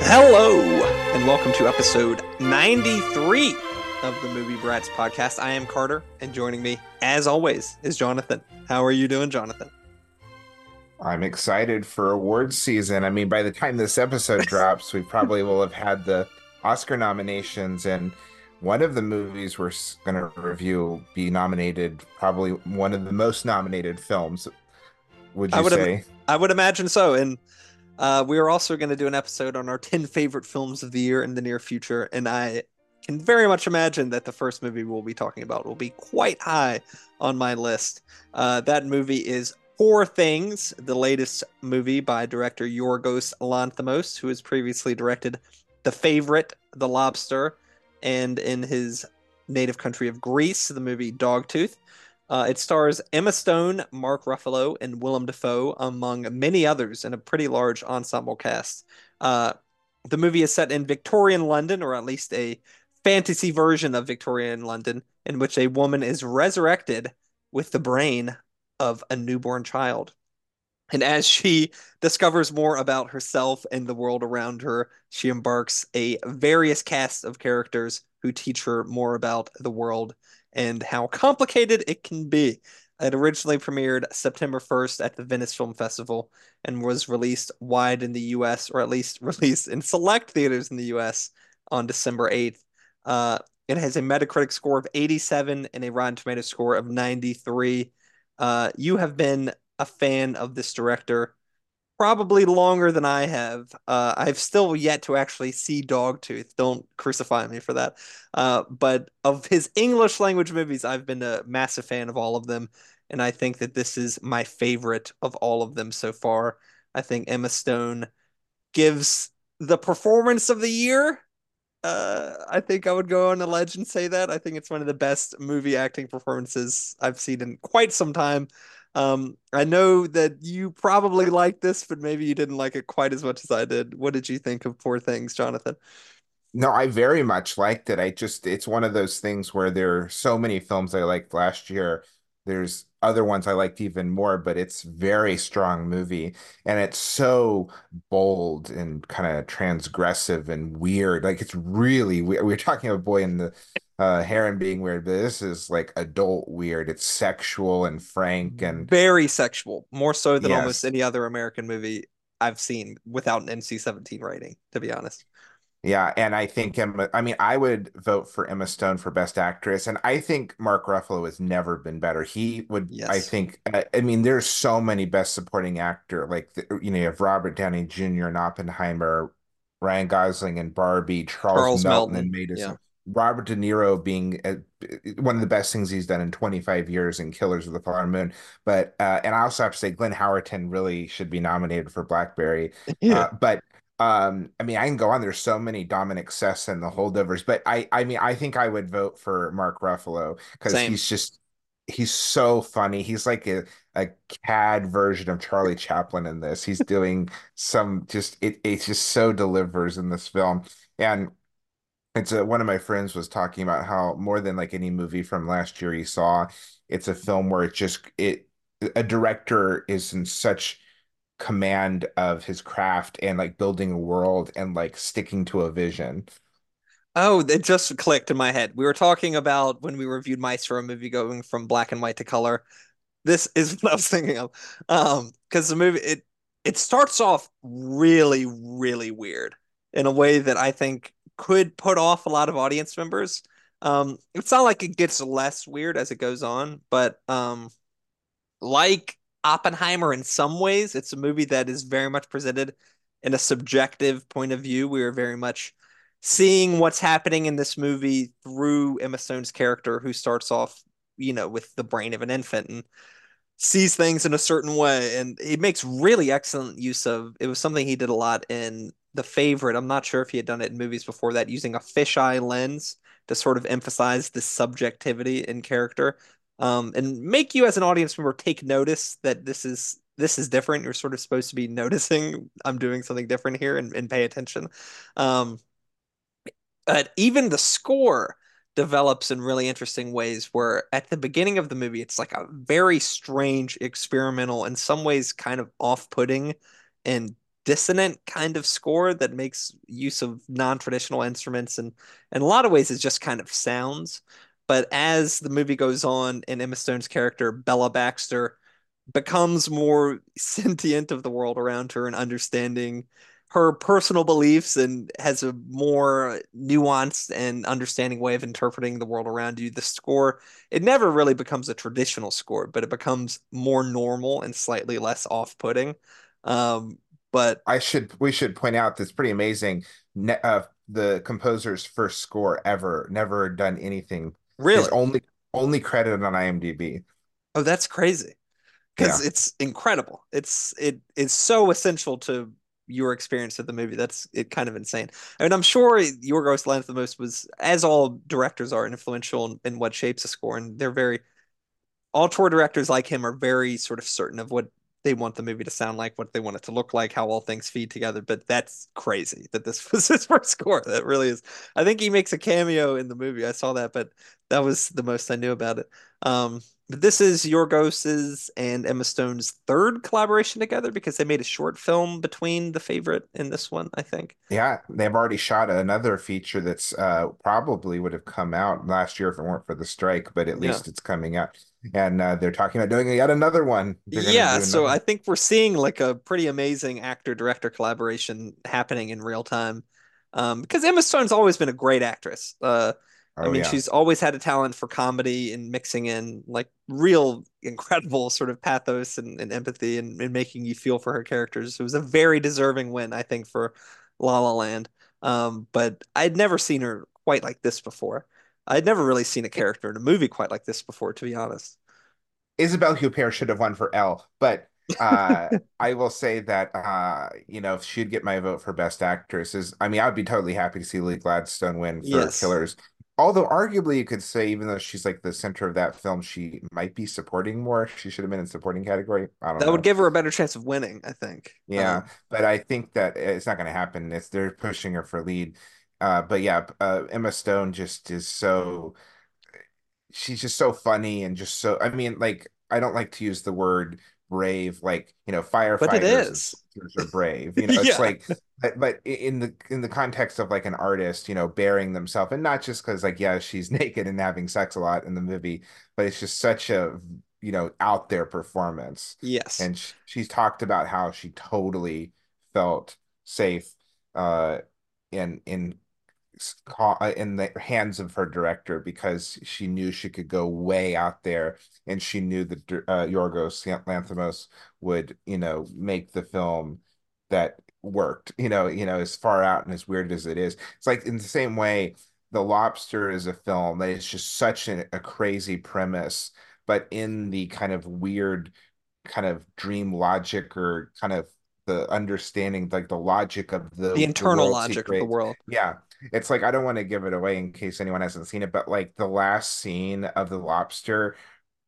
Hello, and welcome to episode 93 of the Movie Brats podcast. I am Carter, and joining me, as always, is Jonathan. How are you doing, Jonathan? I'm excited for awards season. I mean, by the time this episode drops, we probably will have had the Oscar nominations, and one of the movies we're going to review be nominated, probably one of the most nominated films. Would you I would say? Im- I would imagine so. And uh, we are also going to do an episode on our 10 favorite films of the year in the near future. And I can very much imagine that the first movie we'll be talking about will be quite high on my list. Uh, that movie is Poor Things, the latest movie by director Yorgos Lanthimos, who has previously directed The Favorite, The Lobster, and in his native country of Greece, the movie Dogtooth. Uh, it stars Emma Stone, Mark Ruffalo, and Willem Dafoe, among many others, in a pretty large ensemble cast. Uh, the movie is set in Victorian London, or at least a fantasy version of Victorian London, in which a woman is resurrected with the brain of a newborn child. And as she discovers more about herself and the world around her, she embarks a various cast of characters who teach her more about the world and how complicated it can be. It originally premiered September 1st at the Venice Film Festival and was released wide in the US, or at least released in select theaters in the US on December 8th. Uh, it has a Metacritic score of 87 and a Rotten Tomatoes score of 93. Uh, you have been a fan of this director probably longer than I have. Uh, I've still yet to actually see Dogtooth. Don't crucify me for that. Uh, but of his English language movies, I've been a massive fan of all of them. And I think that this is my favorite of all of them so far. I think Emma Stone gives the performance of the year. Uh, I think I would go on a ledge and say that. I think it's one of the best movie acting performances I've seen in quite some time. Um, I know that you probably liked this, but maybe you didn't like it quite as much as I did. What did you think of Poor Things, Jonathan? No, I very much liked it. I just, it's one of those things where there are so many films I liked last year. There's other ones I liked even more, but it's very strong movie and it's so bold and kind of transgressive and weird. Like it's really we, we were talking about Boy in the uh Heron being weird, but this is like adult weird. It's sexual and frank and Very sexual, more so than almost any other American movie I've seen without an NC-17 rating, to be honest. Yeah, and I think Emma, I mean, I would vote for Emma Stone for Best Actress, and I think Mark Ruffalo has never been better. He would, I think, I, I mean, there's so many Best Supporting Actor, like the, you know, you have Robert Downey Jr. and Oppenheimer, Ryan Gosling and Barbie, Charles Charles Melton and Melton. Made Yeah. Robert De Niro being uh, one of the best things he's done in 25 years in Killers of the Flower Moon. But uh, and I also have to say Glenn Howerton really should be nominated for Blackberry. Yeah. Uh, but um, I mean, I can go on. There's so many Dominic Sessa and the holdovers, but I, I mean, I think I would vote for Mark Ruffalo because he's just he's so funny. He's like a a CAD version of Charlie Chaplin in this. He's doing some just it it just so delivers in this film. And it's a, one of my friends was talking about how more than like any movie from last year he saw, it's a film where it just it a director is in such command of his craft and like building a world and like sticking to a vision. Oh, it just clicked in my head. We were talking about when we reviewed Maestro, a movie going from black and white to color. This is what I was thinking of. Um, because the movie it it starts off really, really weird in a way that I think could put off a lot of audience members. Um, it's not like it gets less weird as it goes on, but um, like Oppenheimer in some ways, it's a movie that is very much presented in a subjective point of view. We are very much seeing what's happening in this movie through Emma Stone's character, who starts off, you know, with the brain of an infant and sees things in a certain way. And he makes really excellent use of it was something he did a lot in The Favorite. I'm not sure if he had done it in movies before that, using a fisheye lens to sort of emphasize the subjectivity in character. Um, and make you as an audience member take notice that this is this is different. You're sort of supposed to be noticing I'm doing something different here and, and pay attention. Um, but even the score develops in really interesting ways where at the beginning of the movie it's like a very strange experimental in some ways kind of off-putting and dissonant kind of score that makes use of non-traditional instruments and in a lot of ways it just kind of sounds but as the movie goes on and Emma Stone's character Bella Baxter becomes more sentient of the world around her and understanding her personal beliefs and has a more nuanced and understanding way of interpreting the world around you. The score, it never really becomes a traditional score, but it becomes more normal and slightly less off-putting. Um, but I should we should point out that's pretty amazing. Ne uh, the composer's first score ever, never done anything. Really, only only credited on IMDb. oh, that's crazy Yeah. because it's incredible. It's it is so essential to your experience of the movie. That's it kind of insane. I mean, I'm sure Yorgos Lanthimos was, as all directors are, influential in, in what shapes a score, and they're very auteur directors like him are very sort of certain of what they want the movie to sound like, what they want it to look like, how all things feed together. But that's crazy that this was his first score. That really is. I think he makes a cameo in the movie. I saw that, but that was the most I knew about it. Um, but this is Yorgos's and Emma Stone's third collaboration together because they made a short film between The Favorite and this one, I think. Yeah, they've already shot another feature that's uh probably would have come out last year if it weren't for the strike, but at Yeah. least it's coming out. And uh, they're talking about doing yet another one. Yeah, so another. I think we're seeing like a pretty amazing actor-director collaboration happening in real time. Um, because Emma Stone's always been a great actress. Uh, I Oh mean, yeah. she's always had a talent for comedy and mixing in like real incredible sort of pathos and, and empathy and, and making you feel for her characters. It was a very deserving win, I think, for La La Land. Um, but I'd never seen her quite like this before. I'd never really seen a character in a movie quite like this before, to be honest. Isabelle Huppert should have won for Elle, but uh, I will say that uh, you know if she'd get my vote for Best Actress is, I mean, I would be totally happy to see Lily Gladstone win for Yes. Killers. Although arguably you could say, even though she's like the center of that film, she might be supporting more. She should have been in supporting category. I don't That would give her a better chance of winning, I think. Yeah, Um, but I think that it's not going to happen. It's they're pushing her for lead. Uh, but yeah, uh, Emma Stone just is so she's just so funny and just so I mean, like I don't like to use the word brave, like you know, but firefighters and is. are brave. You know, it's Yeah. like but, but in the in the context of like an artist, you know, bearing themselves and not just because like yeah, she's naked and having sex a lot in the movie, but it's just such a you know out there performance. Yes. And sh she's talked about how she totally felt safe uh in in in the hands of her director because she knew she could go way out there and she knew that uh, Yorgos Lanthimos would, you know, make the film that worked, you know, you know, as far out and as weird as it is. It's like in the same way, The Lobster is a film that is just such a, a crazy premise, but in the kind of weird kind of dream logic or kind of the understanding like the logic of The the the internal worlds he logic of the world. yeah it's like I don't want to give it away in case anyone hasn't seen it, but like the last scene of the lobster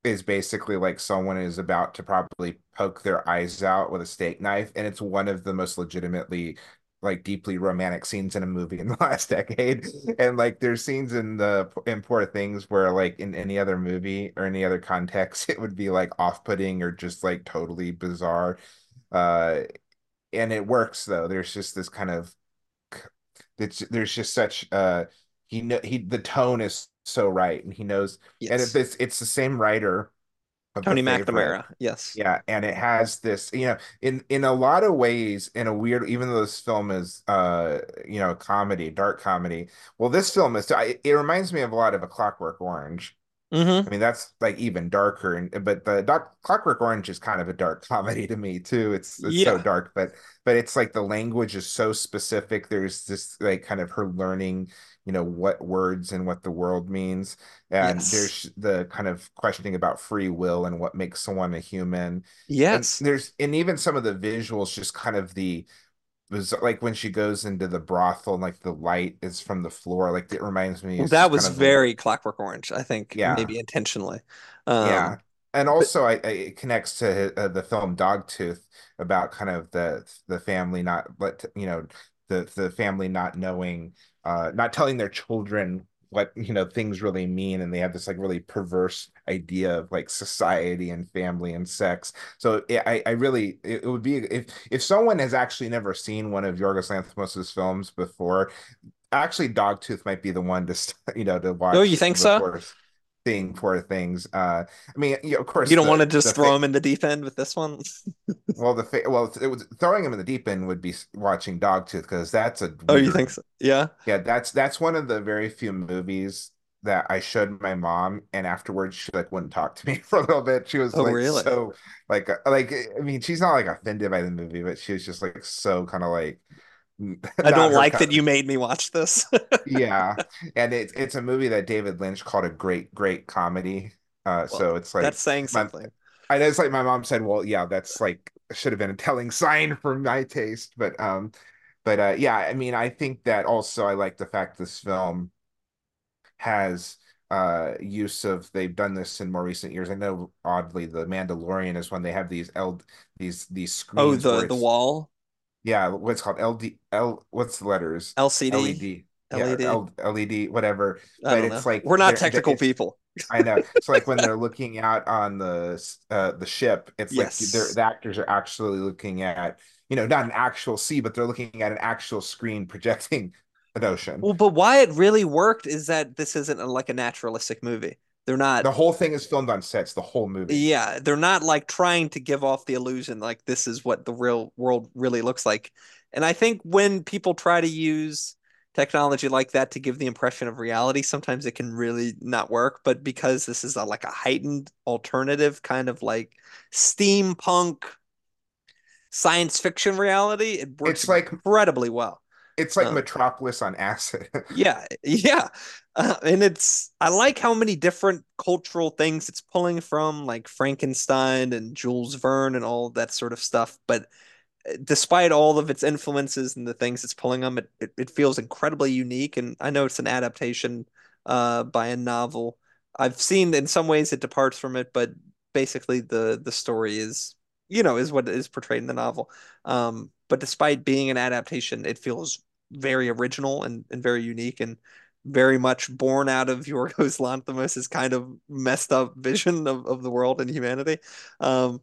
is basically like someone is about to probably poke their eyes out with a steak knife, and it's one of the most legitimately like deeply romantic scenes in a movie in the last decade. And like there's scenes in the in Poor Things where like in any other movie or any other context, it would be like off-putting or just like totally bizarre. Uh, and it works though. There's just this kind of it's there's just such uh he know he the tone is so right and he knows and it, it's it's the same writer of Tony McNamara. Yes. yeah and it has this you know in in a lot of ways in a weird even though this film is uh you know comedy dark comedy well this film is it reminds me of a lot of a Clockwork Orange hmm I mean, that's like even darker, and but the Doc, Clockwork Orange is kind of a dark comedy to me too. It's it's so dark, but but it's like the language is so specific. There's this like kind of her learning, you know, what words and what the world means, and Yes. there's the kind of questioning about free will and what makes someone a human, and Yes. there's and even some of the visuals, just kind of the was like when she goes into the brothel and like the light is from the floor. Like it reminds me, Well, that just kind was of very Clockwork Orange, I think, yeah, maybe intentionally. Um, yeah. And but also, I, I it connects to uh, the film Dogtooth about kind of the the family not let you know the the family not knowing, uh, not telling their children what you know things really mean, and they have this like really perverse idea of like society and family and sex. So yeah, I I really it, it would be if if someone has actually never seen one of Yorgos Lanthimos's films before, actually Dogtooth might be the one to you know to watch oh, you think so? before seeing Poor Things. Uh, I mean, you know, of You don't want to just the fa throw him in the deep end with this one? well the fa well it was throwing him in the deep end would be watching Dogtooth because that's a Oh, you think so? Yeah. yeah that's that's one of the very few movies that I showed my mom and afterwards she like wouldn't talk to me for a little bit. She was Oh, like really? so like uh, like I mean she's not like offended by the movie, but she was just like so kind of like I don't like that you made me watch this. Yeah, and it's it's a movie that David Lynch called a great great comedy. Uh, Well, so it's like that's saying my something. I know it's like my mom said, well, yeah, that's like should have been a telling sign for my taste, but um, but uh, yeah, I mean, I think that also I like the fact this film has uh use of they've done this in more recent years. I know oddly the Mandalorian is when they have these L these these screens. Oh, the the wall, yeah, what's called LD L what's the letters? LCD, LED. Yeah, LED. L, LED, whatever. I But it's know. like We're not technical people. I know. It's like when they're looking out on the uh the ship, it's like they're the actors are actually looking at, you know, not an actual sea, but they're looking at an actual screen projecting an ocean. Well, but why it really worked is that this isn't a, like a naturalistic movie. They're not, The whole thing is filmed on sets, the whole movie. yeah, they're not like trying to give off the illusion like this is what the real world really looks like. And I think when people try to use technology like that to give the impression of reality, sometimes it can really not work. But because this is a, like a heightened alternative kind of like steampunk science fiction reality, it works It's like incredibly well. It's like Um, Metropolis on acid. Yeah, yeah. Uh, and it's I like how many different cultural things it's pulling from, like Frankenstein and Jules Verne and all that sort of stuff. But uh, despite all of its influences and the things it's pulling them, it, it, it feels incredibly unique. And I know it's an adaptation uh, by a novel. I've seen in some ways it departs from it, but basically the the story is, you know, is what is portrayed in the novel. Um, but despite being an adaptation, it feels very original and, and very unique and very much born out of Yorgos Lanthimos' kind of messed up vision of, of the world and humanity. Um,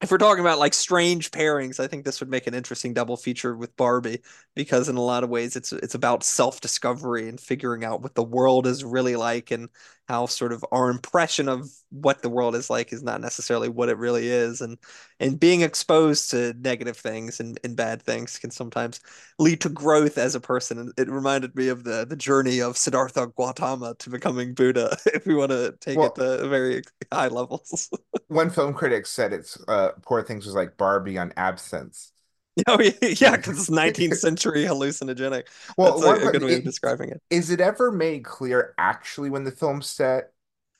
if we're talking about like strange pairings, I think this would make an interesting double feature with Barbie because in a lot of ways it's it's about self-discovery and figuring out what the world is really like and how sort of our impression of what the world is like is not necessarily what it really is and and being exposed to negative things and, and bad things can sometimes lead to growth as a person. And it reminded me of the the journey of Siddhartha Gautama to becoming Buddha, if we want to take it to very high levels. one film critic said it's uh Poor Things was like Barbie on absinthe. Oh yeah, because it's 19th century hallucinogenic. Well, That's a, a good way of describing it. is it ever made clear actually when the film's set?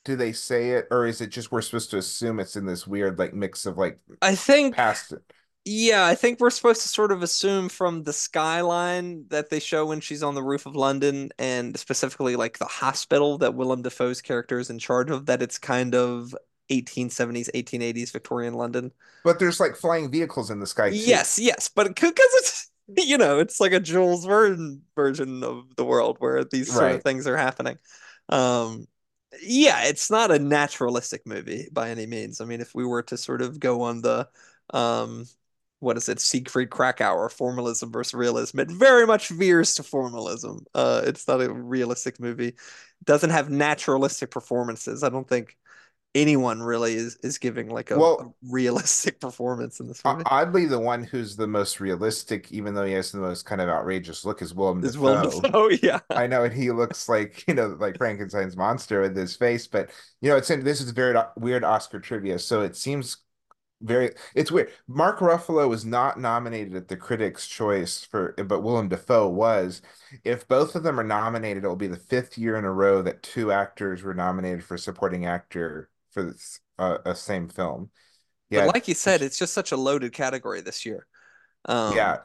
Do they say it, or is it just we're supposed to assume it's in this weird like mix of like I think, past it? yeah, I think we're supposed to sort of assume from the skyline that they show when she's on the roof of London, and specifically like the hospital that Willem Dafoe's character is in charge of, that it's kind of 1870s, 1880s Victorian London. But there's like flying vehicles in the sky too. Yes, yes, but because it's you know it's like a Jules Verne version of the world where these sort of things are happening. Um, yeah, it's not a naturalistic movie by any means. I mean, if we were to sort of go on the um, what is it, Siegfried Kracauer, formalism versus realism, it very much veers to formalism. Uh, it's not a realistic movie. It doesn't have naturalistic performances. I don't think anyone really is is giving like a, a realistic performance in this movie. oddly, the one who's the most realistic, even though he has the most kind of outrageous look, is Willem Is Willem Dafoe. Dafoe? Oh, yeah. I know, and he looks like you know, like Frankenstein's monster with his face. But you know, it's in this is very weird Oscar trivia. So it seems very it's weird. Mark Ruffalo was not nominated at the Critics' Choice for, but Willem Dafoe was. If both of them are nominated, it will be the fifth year in a row that two actors were nominated for supporting actor for this, uh, a same film. But Yeah, like you said, it's just such a loaded category this year. Um, yeah.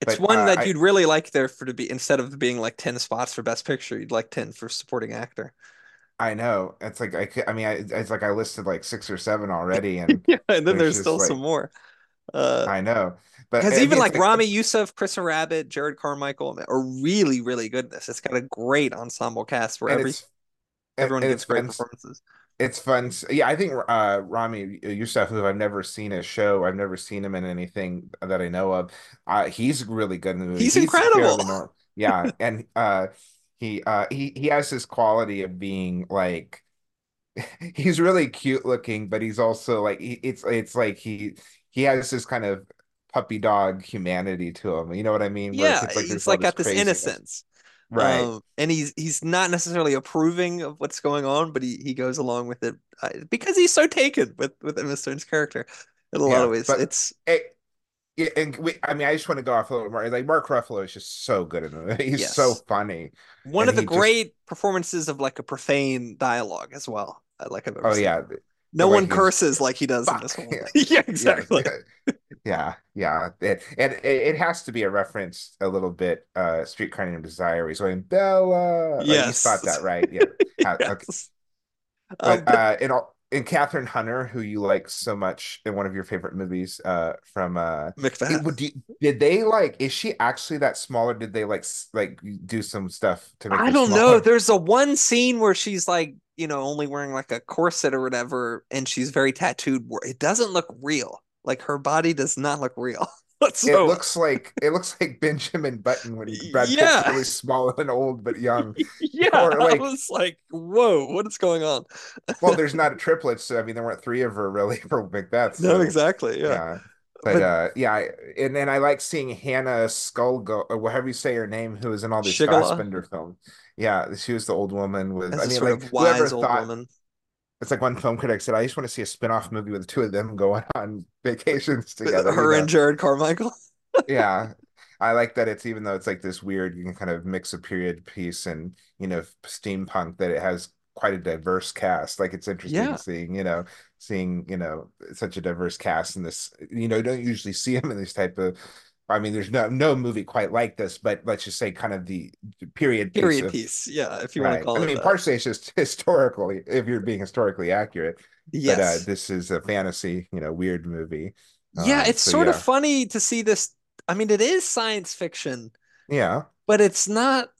It's but one uh, that I you'd really like there for to be instead of being like 10 spots for Best Picture, you'd like 10 for supporting actor. I know it's like I could, I mean I, it's like I listed like six or seven already, and Yeah, and then there's still some more. Uh, I know, but because even like like Ramy Youssef, Chris Abbott, Jerrod Carmichael are really, really good in this. It's got a great ensemble cast where every everyone and gives it's great fun. performances. It's fun. Yeah, I think uh Ramy Youssef, who I've never seen a show, I've never seen him in anything that I know of. Uh, he's really good in the movie. He's He's incredible. Yeah, and uh he uh he he has this quality of being like he's really cute looking, but he's also like he, it's it's like he he has this kind of puppy dog humanity to him. You know what I mean? Where Yeah, it's like all like got this craziness. innocence. Right. Um, and he's he's not necessarily approving of what's going on, but he, he goes along with it uh, because he's so taken with with Emma Stone's character in a lot of ways. But It's it, Yeah, and we, I mean, I just want to go off a little more. Like Mark Ruffalo is just so good in it. He's so funny, one and of the he just, great performances of like a profane dialogue as well, like I've ever oh seen. yeah, No one curses like he does in this one. Yeah, Yeah, yeah, exactly. yeah, yeah. It, and it, it has to be a reference a little bit. Uh, Streetcar Named Desire. He's going Bella. Like you Yes. spot that right? Yeah. Ha- Okay. Yes. Um, But but uh, in all. In Kathryn Hunter, who you like so much in one of your favorite movies, uh, from uh, it Macbeth. you, did they like? Is she actually that small, or did they like like do some stuff to make I don't know. There's a one scene where she's like, you know, only wearing like a corset or whatever, and she's very tattooed. It doesn't look real. Like her body does not look real. It looks like it looks like Benjamin Button when he Brad Pitt's really small and old but young. yeah. Or I was like, whoa, what is going on? well, there's not a triplet, so I mean there weren't three of her really for Macbeth. No, exactly. Yeah, yeah. But but uh yeah, and then I like seeing Hannah Skullgo or whatever you say her name, who was in all these Fassbinder films. Yeah, she was the old woman with I mean sort like of whoever wise old thought woman. It's like one film critic said, I just want to see a spin-off movie with the two of them going on vacations together, her and Jerrod Carmichael. Yeah. I like that it's even though it's like this weird, you can kind of mix a period piece and, you know, steampunk that it has quite a diverse cast. Like it's interesting Yeah. seeing, you know, seeing, you know, such a diverse cast in this, you know, you don't usually see them in this type of I mean, there's no no movie quite like this, but let's just say kind of the period piece Period of piece. Yeah, if you want to right. I call it I mean, that. partially it's just historically, if you're being historically accurate, but uh this is a fantasy, you know, weird movie. Yeah, Um, it's so sort of funny to see this. I mean, it is science fiction, Yeah. but it's not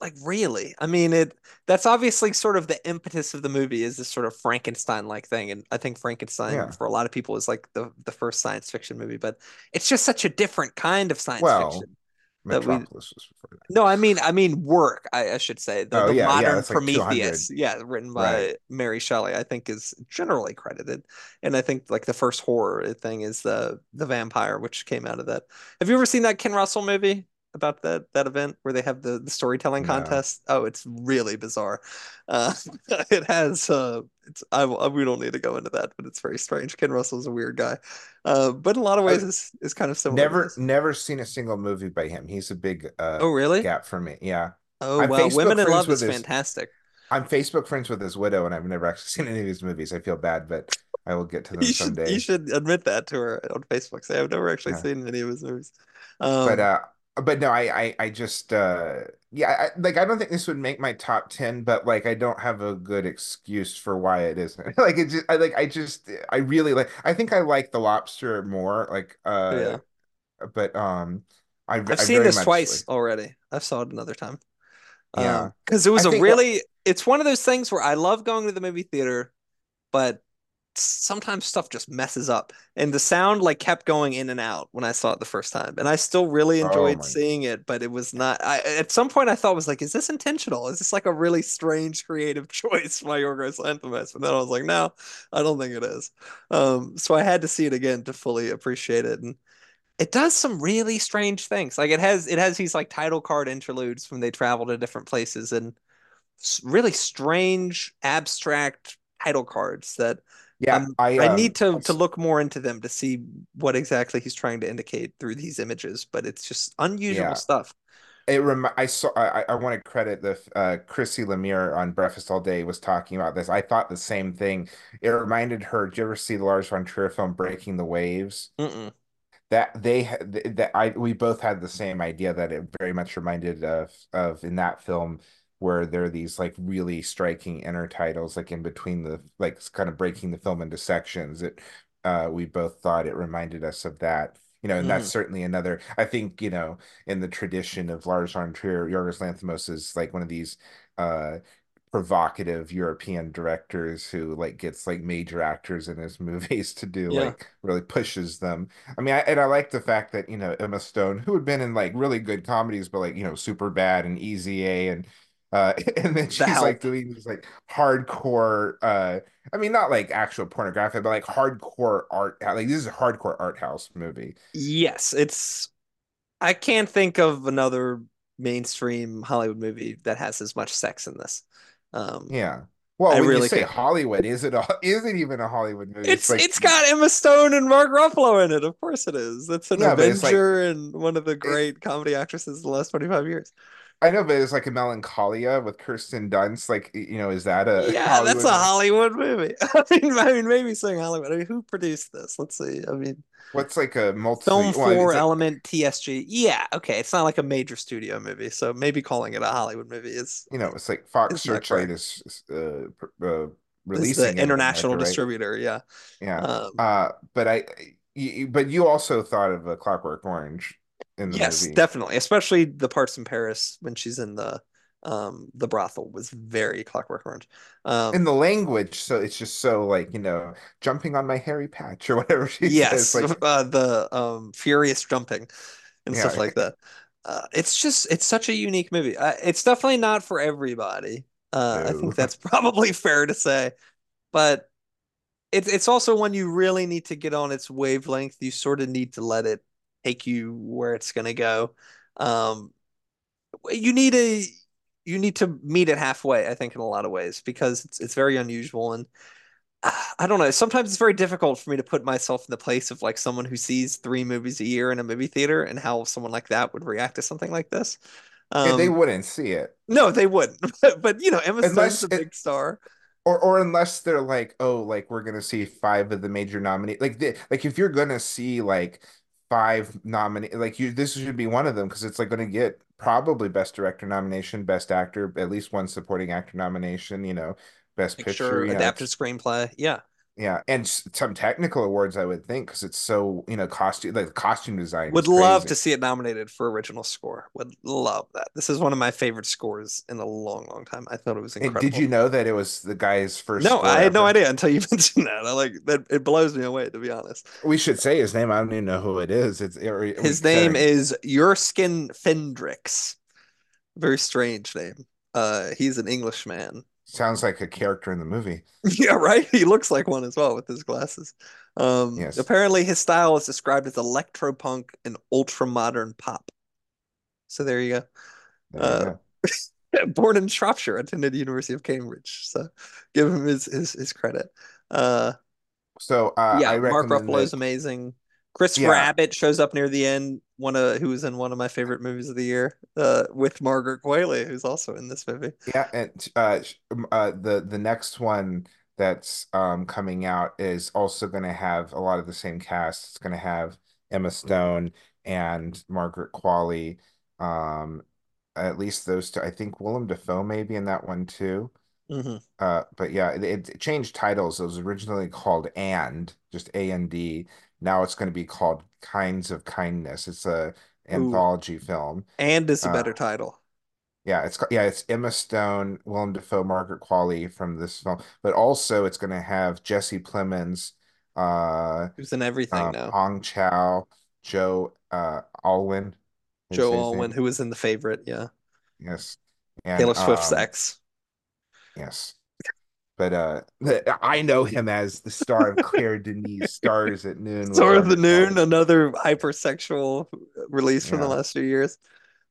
like really. I mean, it that's obviously sort of the impetus of the movie is this sort of Frankenstein-like thing. And I think Frankenstein Yeah. for a lot of people is like the the first science fiction movie, but it's just such a different kind of science Well, fiction we Metropolis was before that. no, I mean I mean work, I, I should say. The Oh the yeah, yeah, modern like 200. Prometheus, yeah, written Right. by Mary Shelley, I think is generally credited. And I think like the first horror thing is the the vampire, which came out of that. Have you ever seen that Ken Russell movie about that that event where they have the, the storytelling No. contest? Oh, it's really bizarre. Uh it has uh it's I, I- we don't need to go into that, but it's very strange. Ken Russell's a weird guy. Uh but in a lot of ways I is is kind of similar never never seen a single movie by him. He's a big uh Oh, really? gap for me. Yeah. Oh, I'm wow. Facebook Women in Love is his fantastic. I'm Facebook friends with his widow, and I've never actually seen any of his movies. I feel bad, but I will get to them You should you should admit that to her on Facebook. Say I've never actually Yeah. seen any of his movies. But Um, uh but no, I I, I just uh yeah, I, like I don't think this would make my top 10, but like I don't have a good excuse for why it isn't. Like it just I like I just I really like I think I like The Lobster more like uh yeah, but um I I've I seen this twice like already. I saw it another time. Um, yeah. because it was a think well really it's one of those things where I love going to the movie theater, but sometimes stuff just messes up. And the sound like kept going in and out when I saw it the first time. And I still really oh enjoyed my seeing it, but it was not I at some point I thought was like, is this intentional? Is this like a really strange creative choice by Yorgos Lanthimos? And then I was like, no, I don't think it is. Um, so I had to see it again to fully appreciate it. And it does some really strange things. Like it has it has these like title card interludes when they travel to different places and really strange abstract title cards that yeah, um I I need um to to look more into them to see what exactly he's trying to indicate through these images, but it's just unusual yeah, stuff. it rem I saw I I want to credit the uh Christy Lemire on Breakfast All Day was talking about this. I thought the same thing. It reminded her, did you ever see the Lars von Trier film Breaking the Waves? Mm-mm. that they that I we both had the same idea that it very much reminded of of in that film where there are these like really striking intertitles like in between the like kind of breaking the film into sections. It uh we both thought it reminded us of that. You know, and that's Mhm. certainly another. I think you know, in the tradition of Lars von Trier, Yorgos Lanthimos is like one of these uh provocative European directors who like gets like major actors in his movies to do Yeah. like really pushes them. I mean, I, and I like the fact that you know Emma Stone, who had been in like really good comedies, but like you know Superbad and Easy A, and uh, and then The she's like doing these like hardcore. uh I mean, not like actual pornographic, but like hardcore art. Like this is a hardcore art house movie. Yes, it's I can't think of another mainstream Hollywood movie that has as much sex in this. Um, Yeah. I Well, when you say. Hollywood, is it a, is it even a Hollywood movie? It's It's like it's got Emma Stone and Mark Ruffalo in it. Of course it is. That's an yeah, it's like and one of the it, great comedy actresses of the last 25 years. I know, but it's like a Melancholia with Kirsten Dunst. Like, you know, is that a Yeah, that's a Hollywood movie? I mean, I mean, maybe saying Hollywood. I mean, who produced this? Let's see. I mean, What's like a multi? Film Well, 4 it's like Element TSG. Yeah, okay. It's not like a major studio movie, so maybe calling it a Hollywood movie is you know, it's like Fox Searchlight is uh, uh the releasing it in international America, right? distributor, yeah. Yeah. Um, Uh, but I, but you also thought of a Clockwork Orange in the yes, movie. definitely. Especially the parts in Paris when she's in the um the brothel was very Clockwork Orange. um in the language, so it's just so like, you know, jumping on my hairy patch or whatever she says. yes, Like, uh, the um furious jumping and stuff like that. Uh, it's just it's such a unique movie. Uh, it's definitely not for everybody. Uh, I think that's probably fair to say, but it's it's also one you really need to get on its wavelength. You sort of need to let it take you where it's gonna go. Um, you need a you need to meet it halfway, I think, in a lot of ways, because it's it's very unusual and uh, I don't know. Sometimes it's very difficult for me to put myself in the place of like someone who sees three movies a year in a movie theater and how someone like that would react to something like this. Yeah, they Um, wouldn't see it no, they wouldn't. But, but you know, Emma Stone's a it big star. or or unless they're like, oh, like we're gonna see five of the major nominee. Like the, like if you're gonna see like five nominee, like you, this should be one of them because it's like gonna get probably best director nomination, best actor, at least one supporting actor nomination. You know, best picture. Picture, You know, adapted screenplay. Yeah. Yeah, and some technical awards I would think because it's so you know costume like costume design Would love to see it nominated for original score. Would love that. This is one of my favorite scores in a long, long time. I thought it was And did you know that it was the guy's first No, I had no idea until you mentioned that. I like that. It blows me away, to be honest. We should say his name. I don't even know who it is. It's or we His name is Jerskin Fendrix. Very strange name. Uh, he's an Englishman. Sounds like a character in the movie. Yeah, right. He looks like one as well with his glasses. Um, Yes, apparently his style is described as electropunk and ultra modern pop. So there you go. there you Uh, go. born in Shropshire, attended the University of Cambridge. So give him his his, his credit. Uh, So uh, I yeah, Mark Ruffalo is amazing. Chris Yeah, Abbott shows up near the end, one of who was in one of my favorite movies of the year, uh, with Margaret Qualley, who's also in this movie. yeah, and uh, uh, the the next one that's um coming out is also going to have a lot of the same cast. It's going to have Emma Stone and Margaret Qualley. Um, at least those two. I think Willem Dafoe may be in that one too. hmm Uh, but yeah, it, it changed titles. It was originally called And, just A A N D. Now it's going to be called Kinds of Kindness. It's a Ooh, anthology film. and is a Uh, better title. yeah, it's yeah, it's Emma Stone, Willem Dafoe, Margaret Qualley from this film, but also it's going to have Jesse Plemons, uh, Who's in everything um, now. Hong Chau, Joe uh, Alwyn. Joe Alwyn, who was in The Favorite, yeah. Yes, and Taylor Swift's um, ex. yes. But uh, I know him as the star of Claire Denis Stars at Noon Sword of the Noon, another hypersexual release from the last few years.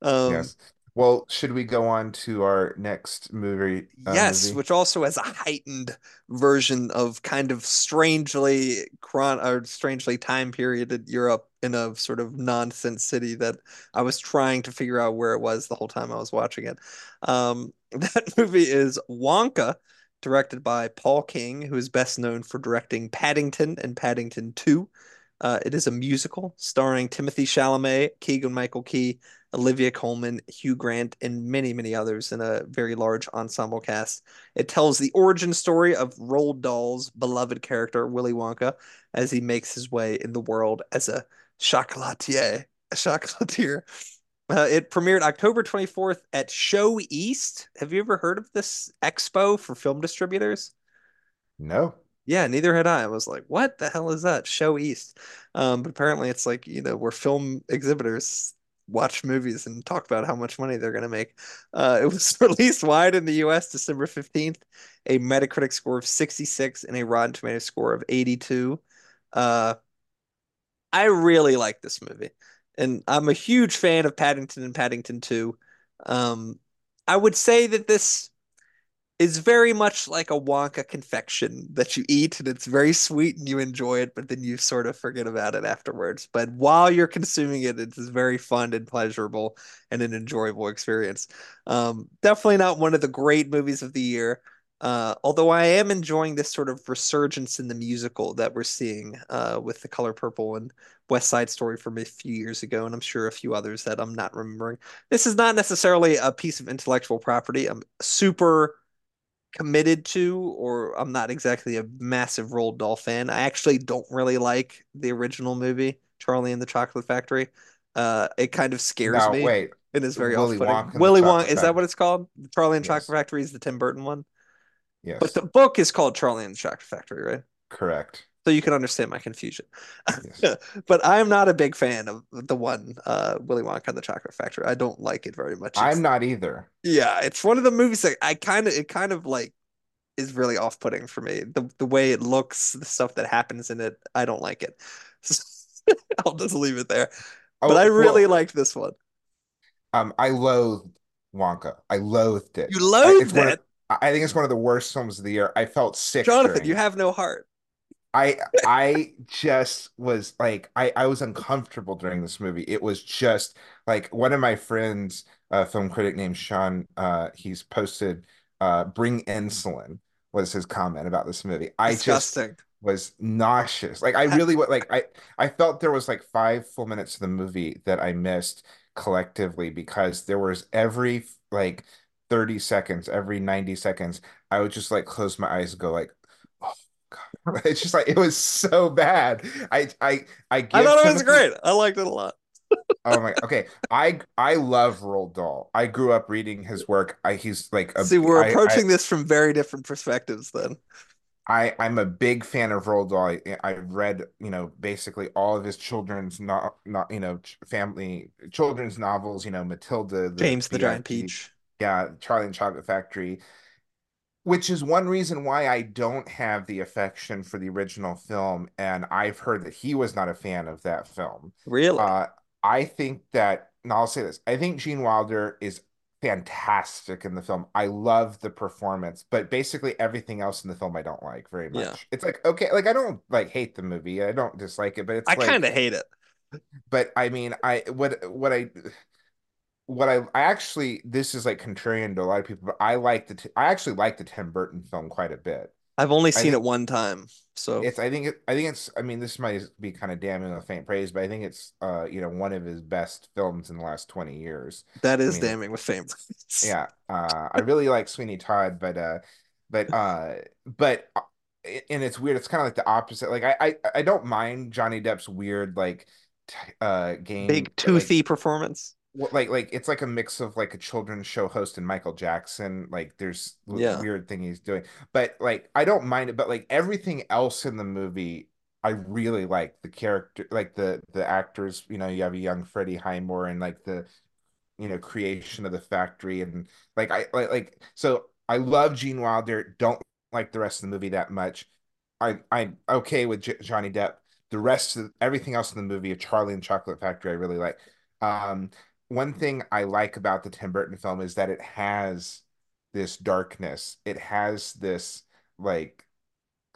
Um, yes. Well, should we go on to our next movie? Uh, yes, movie? which also has a heightened version of kind of strangely chron or strangely time period in Europe in a sort of nonsense city that I was trying to figure out where it was the whole time I was watching it. Um, that movie is Wonka, directed by Paul King, who is best known for directing Paddington and Paddington 2. Uh, it is a musical starring Timothée Chalamet, Keegan-Michael Key, Olivia Colman, Hugh Grant, and many, many others in a very large ensemble cast. It tells the origin story of Roald Dahl's beloved character, Willy Wonka, as he makes his way in the world as a chocolatier, a chocolatier. Uh, it premiered October 24th at Show East. Have you ever heard of this expo for film distributors? No. Yeah, neither had I. I was like, what the hell is that? Show East. Um, but apparently it's like, you know, where film exhibitors watch movies and talk about how much money they're going to make. Uh, it was released wide in the US December 15th, a Metacritic score of 66 and a Rotten Tomatoes score of 82. Uh, I really like this movie. And I'm a huge fan of Paddington and Paddington 2. Um, I would say that this is very much like a Wonka confection that you eat and it's very sweet and you enjoy it, but then you sort of forget about it afterwards. But while you're consuming it, it's very fun and pleasurable and an enjoyable experience. Um, definitely not one of the great movies of the year. Uh, although I am enjoying this sort of resurgence in the musical that we're seeing uh, with The Color Purple and West Side Story from a few years ago, and I'm sure a few others that I'm not remembering. This is not necessarily a piece of intellectual property. I'm super committed to, or I'm not exactly a massive Roald Dahl fan. I actually don't really like the original movie, Charlie and the Chocolate Factory. Uh, it kind of scares No, me wait. and is very Willy off-putting. Wonka Willy Wonka, is that what it's called? Charlie and Yes. Chocolate Factory is the Tim Burton one, Yes. but the book is called Charlie and the Chocolate Factory, right? Correct. So you can understand my confusion. Yes. But I'm not a big fan of the one, uh, Willy Wonka and the Chocolate Factory. I don't like it very much. It's- I'm not either. yeah, it's one of the movies that I kind of it kind of like is really off-putting for me. The the way it looks, the stuff that happens in it, I don't like it. I'll just leave it there. Oh, But I really well, liked this one. um, I loathed Wonka. I loathed it. You I, loathed of, it, I think it's one of the worst films of the year. I felt sick Jonathan. You it. have no heart. I I just was like I I was uncomfortable during this movie. It was just like one of my friends, a film critic named Sean, uh, he's posted uh bring insulin was his comment about this movie. I just was nauseous. Like I really wa- like I I felt there was like five full minutes of the movie that I missed collectively because there was every like 30 seconds, every 90 seconds, I would just like close my eyes and go like, oh God. It's just like it was so bad. I I I I thought it was great. I liked it a lot. Oh my okay. I I love Roald Dahl. I grew up reading his work. I he's like a See, we're I I approaching this from very different perspectives then. I I'm a big fan of Roald Dahl. I, I read, you know, basically all of his children's not not you know ch- family children's novels. You know, Matilda, the James the Giant BIP, Peach. Yeah, Charlie and Chocolate Factory, which is one reason why I don't have the affection for the original film. And I've heard that he was not a fan of that film. Really? Uh, I think that, and I'll say this, I think Gene Wilder is fantastic in the film. I love the performance, but basically everything else in the film I don't like very Yeah. much. It's like, okay, like I don't like hate the movie. I don't dislike it, but it's I like, kind of hate it. but I mean, I what what I what I I actually this is like contrarian to a lot of people, but I like the I actually like the Tim Burton film quite a bit. I've only seen think it one time, so it's I think it I think it's I mean this might be kind of damning with faint praise, but I think it's uh you know one of his best films in the last 20 years. That is I mean, damning with faint praise. yeah, uh I really like Sweeney Todd, but uh but uh but uh, and it's weird. It's kind of like the opposite. Like I I I don't mind Johnny Depp's weird like t uh game Big like toothy performance. Well, like like it's like a mix of like a children's show host and Michael Jackson. Like there's Yeah. weird thing he's doing, but like I don't mind it. But like everything else in the movie, I really like the character, like the the actors. You know, you have a young Freddie Highmore and like the you know creation of the factory and like I like like so I love Gene Wilder. Don't like the rest of the movie that much. I I'm okay with J Johnny Depp. The rest of everything else in the movie of Charlie and Chocolate Factory, I really like. Um, one thing I like about the Tim Burton film is that it has this darkness. It has this like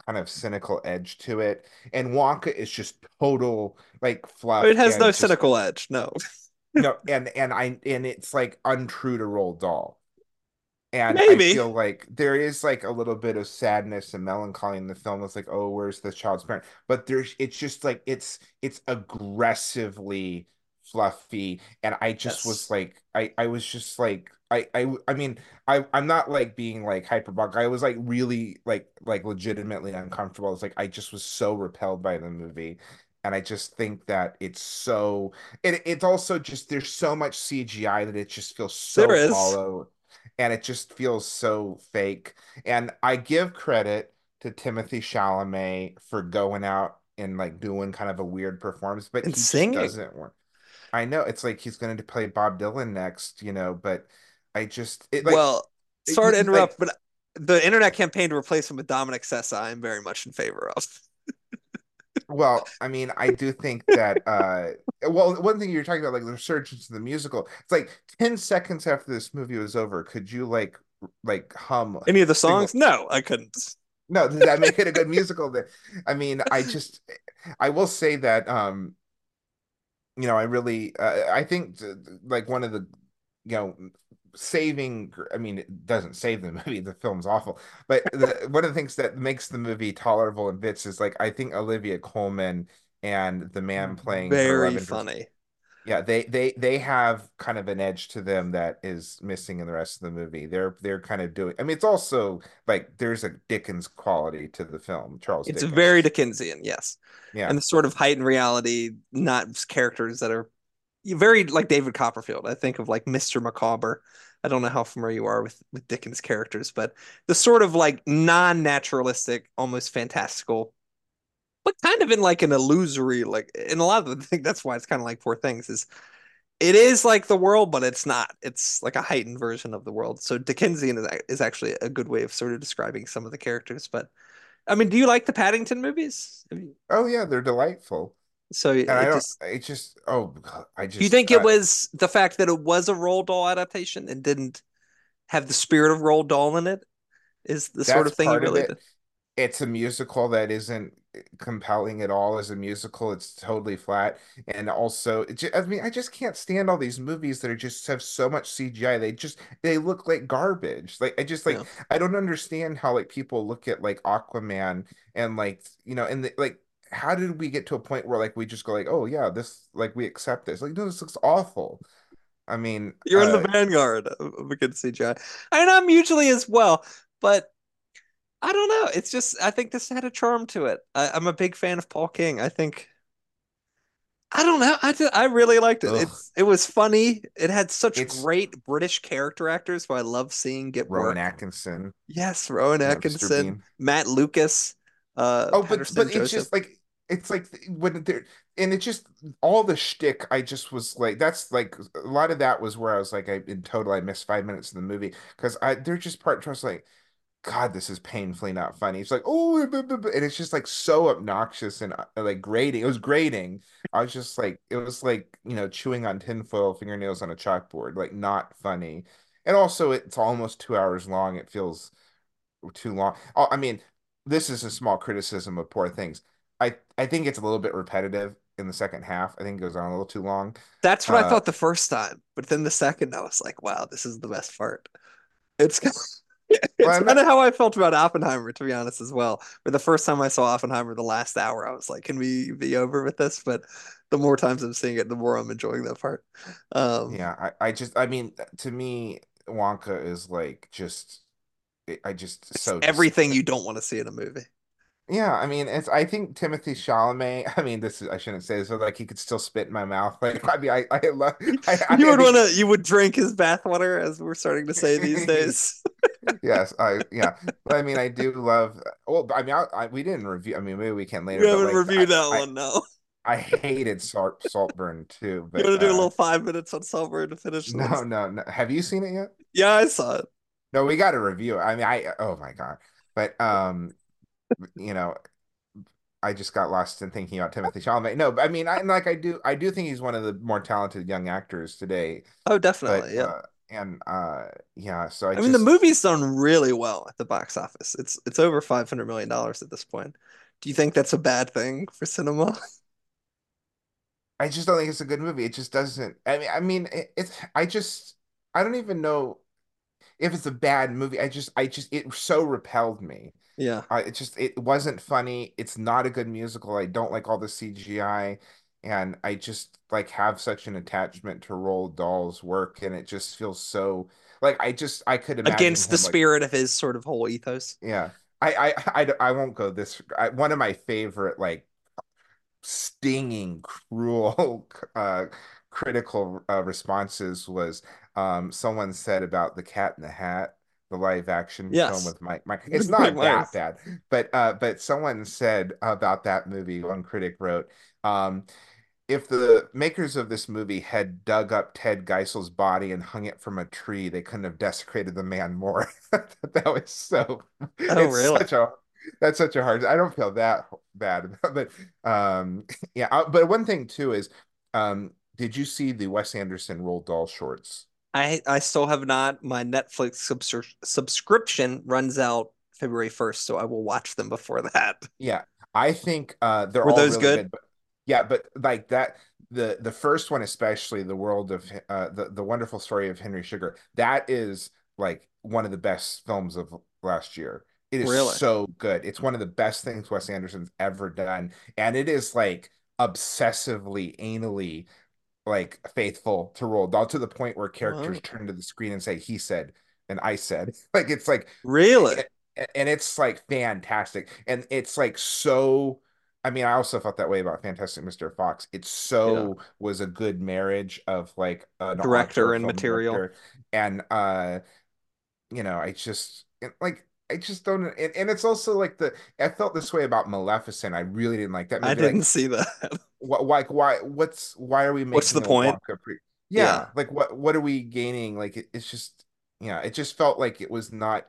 kind of cynical edge to it. And Wonka is just total like fluff It has no just cynical edge. No. no, and and I and it's like untrue to Roald Dahl. and I feel like there is like a little bit of sadness and melancholy in the film. It's like, oh, where's the child's parent? But there's it's just like it's it's aggressively fluffy. And I just was like, I I was just like I I I mean, I I'm not like being like hyperbolic. I was like really like like legitimately uncomfortable. It's like I just was so repelled by the movie. And I just think that it's so it it's also just there's so much CGI that it just feels so is. hollow and it just feels so fake. And I give credit to Timothée Chalamet for going out and like doing kind of a weird performance, but And he singing. doesn't work. I know it's like he's going to play Bob Dylan next, you know, but I just it like Well, sorry to it, like interrupt, but the internet campaign to replace him with Dominic Sessa, I'm very much in favor of. well, I mean, I do think that uh well, one thing you're talking about like the resurgence of the musical. It's like 10 seconds after this movie was over, could you like like hum Any of the single songs? No, I couldn't. No, does that make it a good musical? That I mean, I just I will say that um, you know, I really uh, I think th- like one of the you know saving I mean, it doesn't save the movie, the film's awful, but the, one of the things that makes the movie tolerable in bits is like I think Olivia Colman and the man playing Very funny. Yeah, they they they have kind of an edge to them that is missing in the rest of the movie. They're they're kind of doing. I mean, it's also like there's a Dickens quality to the film, Charles It's very Dickensian, yes. Yeah, And the sort of heightened reality, not characters that are very like David Copperfield. I think of like Mr. Micawber. I don't know how familiar you are with with Dickens characters, but the sort of like non-naturalistic, almost fantastical, but kind of in like an illusory, like in a lot of the thing. That's why it's kind of like Poor Things. Is it is like the world, but it's not. It's like a heightened version of the world. So Dickensian is, is actually a good way of sort of describing some of the characters. But I mean, do you like the Paddington movies? oh yeah, they're delightful. So And I it don't. just It just. Oh, I Do you just. think it Uh, was the fact that it was a Roald Dahl adaptation and didn't have the spirit of Roald Dahl in it is the sort of thing you really it. It's a musical that isn't compelling at all as a musical. It's totally flat. And also, I mean, I just can't stand all these movies that are just have so much CGI. They just they look like garbage. Like I just Yeah. like I don't understand how like people look at like Aquaman and like you know and the, like how did we get to a point where like we just go like oh yeah this like we accept this like no this looks awful. I mean, You're in the uh, vanguard of of a good CGI. And I'm usually as well, but I don't know. It's just I think this had a charm to it. I, I'm a big fan of Paul King. I think I don't know. I just, I really liked it. ugh, It's it was funny. It had such it's great British character actors who I love seeing get Rowan work. Atkinson, Yes, Rowan. Atkinson, Matt Lucas, uh, Oh, but Paterson but it's Joseph. just like it's like when they're and it just all the shtick. I just was like, that's like a lot of that was where I was like, I in total I missed five minutes of the movie because I they're just part. Was like, God, this is painfully not funny. It's like, oh, blah, blah, blah," and it's just like so obnoxious and uh, like grating. It was grating. I was just like, it was like you know chewing on tinfoil fingernails on a chalkboard. Like not funny. And also, it's almost two hours long. It feels too long. I mean, this is a small criticism of Poor Things. I I think it's a little bit repetitive in the second half. I think it goes on a little too long. That's what I Uh, thought the first time, but then the second, I was like, "Wow, this is the best part." It's it's kind of how I felt about Oppenheimer, to be honest, as well. For the first time I saw Oppenheimer, the last hour, I was like, "Can we be over with this?" But the more times I'm seeing it, the more I'm enjoying that part. Um, Yeah, I I just I mean, to me, Wonka is like just I just so everything you don't want to see in a movie. Yeah, I mean, it's I think Timothée Chalamet. I mean, this is I shouldn't say this, but like he could still spit in my mouth. Like I mean, I I love I You I would want to, you would drink his bathwater, as we're starting to say these days. Yes, I yeah, but I mean, I do love. Well, I mean, I, I we didn't review. I mean, maybe we can We later. But haven't like, reviewed that I one, no. I hated Salt Saltburn too. But, You But want to do a uh, little five minutes on Saltburn to finish no, no, no. Have you seen it yet? Yeah, I saw it. No, we got to review it. I mean, I oh my God. But um, you know, I just got lost in thinking about Timothée Chalamet. No, but I mean, I like I do I do think he's one of the more talented young actors today. Oh, But definitely, yeah. uh, and uh, yeah. So I I mean, the movie's done really well at the box office. It's it's over 500 million dollars at this point. Do you think that's a bad thing for cinema? I just don't think it's a good movie. It just doesn't. I mean, I mean, it, it's. I just. I don't even know. if it's a bad movie, I just I just it so repelled me. Yeah. Uh, it just it wasn't funny. It's not a good musical. I don't like all the CGI, and I just like have such an attachment to Roald Dahl's work, and it just feels so like I just I could imagine Against the him, like- spirit of his sort of whole ethos. yeah. I, I I I won't go this. I, one of my favorite like stinging, cruel, uh, critical uh, responses was um, someone said about the Cat in the Hat, the live action Yes. film with Mike. Mike. It's not that bad, but uh, but someone said about that movie. One critic wrote. Um, if the makers of this movie had dug up Ted Geisel's body and hung it from a tree, they couldn't have desecrated the man more. that was so. Oh, it's really? Such a that's such a hard. I don't feel that bad, but um, yeah. uh, But one thing too is, um, did you see the Wes Anderson Roald Dahl shorts? I I still have not. My Netflix subscri- subscription runs out February 1st, so I will watch them before that. Yeah, I think uh, they're Were all those really good? But, yeah, but like that, the the first one especially, the world of uh, the the wonderful story of Henry Sugar. That is like one of the best films of last year. It is Really? so good. It's one of the best things Wes Anderson's ever done, and it is like obsessively, anally like faithful to Roald Dahl to the point where characters turn to the screen and say, "He said," and I said. Like it's like Really? and, and it's like fantastic and it's like so i mean i also felt that way about fantastic mr fox it so was a good marriage of like an Director and material. director. and uh you know i just like i just don't and, and it's also like the i felt this way about maleficent i really didn't like that movie I didn't like see that. what like why what's why are we making What's the point? Pre- yeah, Yeah. like what what are we gaining like it, it's just yeah it just felt like it was not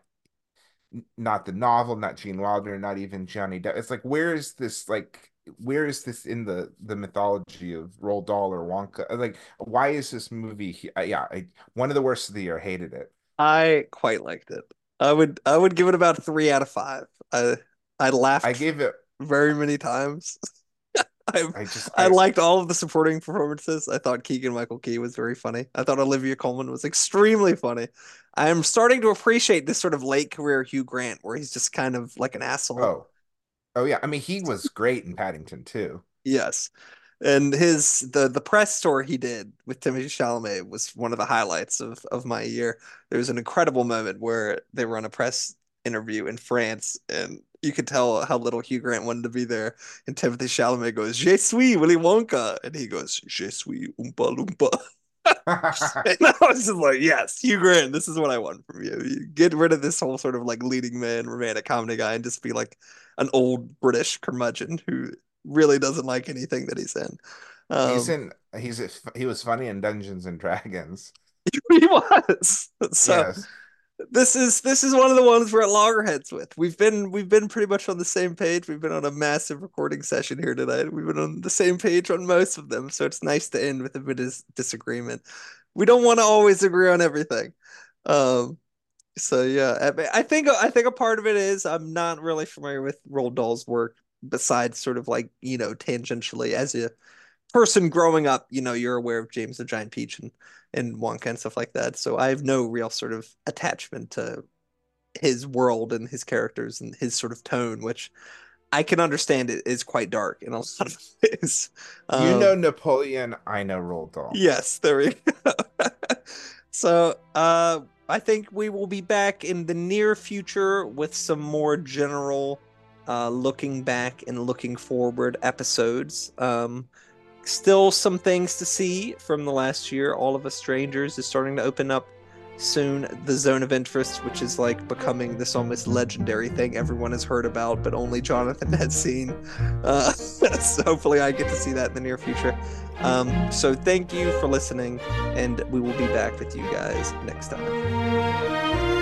not the novel not Gene Wilder not even Johnny Depp it's like where is this like where is this in the the mythology of Roald Dahl or Wonka like why is this movie he- uh, yeah I, one of the worst of the year hated it I quite liked it. I would I would give it about three out of five. I I laughed I gave it very many times. I I just I liked all of the supporting performances. I thought Keegan Michael Key was very funny. I thought Olivia Colman was extremely funny. I am starting to appreciate this sort of late career Hugh Grant, where he's just kind of like an asshole. oh oh yeah I mean he was great in Paddington too Yes. And his the the press tour he did with Timothée Chalamet was one of the highlights of of my year. There was an incredible moment where they were on a press interview in France and you could tell how little Hugh Grant wanted to be there. And Timothée Chalamet goes, Je suis Willy Wonka. And he goes, Je suis Oompa Loompa. And I was just like, yes, Hugh Grant, this is what I want from you. You get rid of this whole sort of like leading man romantic comedy guy and just be like an old British curmudgeon who really doesn't like anything that he's in. Um, he's in he's he was funny in Dungeons and Dragons he was. So yes this is this is one of the ones we're at loggerheads with. We've been we've been pretty much on the same page. We've been on a massive recording session here tonight. We've been on the same page on most of them, so it's nice to end with a bit of disagreement. We don't want to always agree on everything. Um, so yeah, I- think I think a part of it is I'm not really familiar with Roald Dahl's work besides sort of like, you know, tangentially as a person growing up, you know, you're aware of James the Giant Peach and and Wonka and stuff like that. So I have no real sort of attachment to his world and his characters and his sort of tone, which I can understand it is quite dark in a lot of ways. You Um, know Napoleon, I know Roald Dahl. Yes, there we go. so, uh, I think we will be back in the near future with some more general, uh, looking back and looking forward episodes. Um, still some things to see from the last year. All of Us Strangers is starting to open up soon. The Zone of Interest, which is like becoming this almost legendary thing everyone has heard about, but only Jonathan has seen. Uh, so hopefully I get to see that in the near future. Um, so thank you for listening, and we will be back with you guys next time.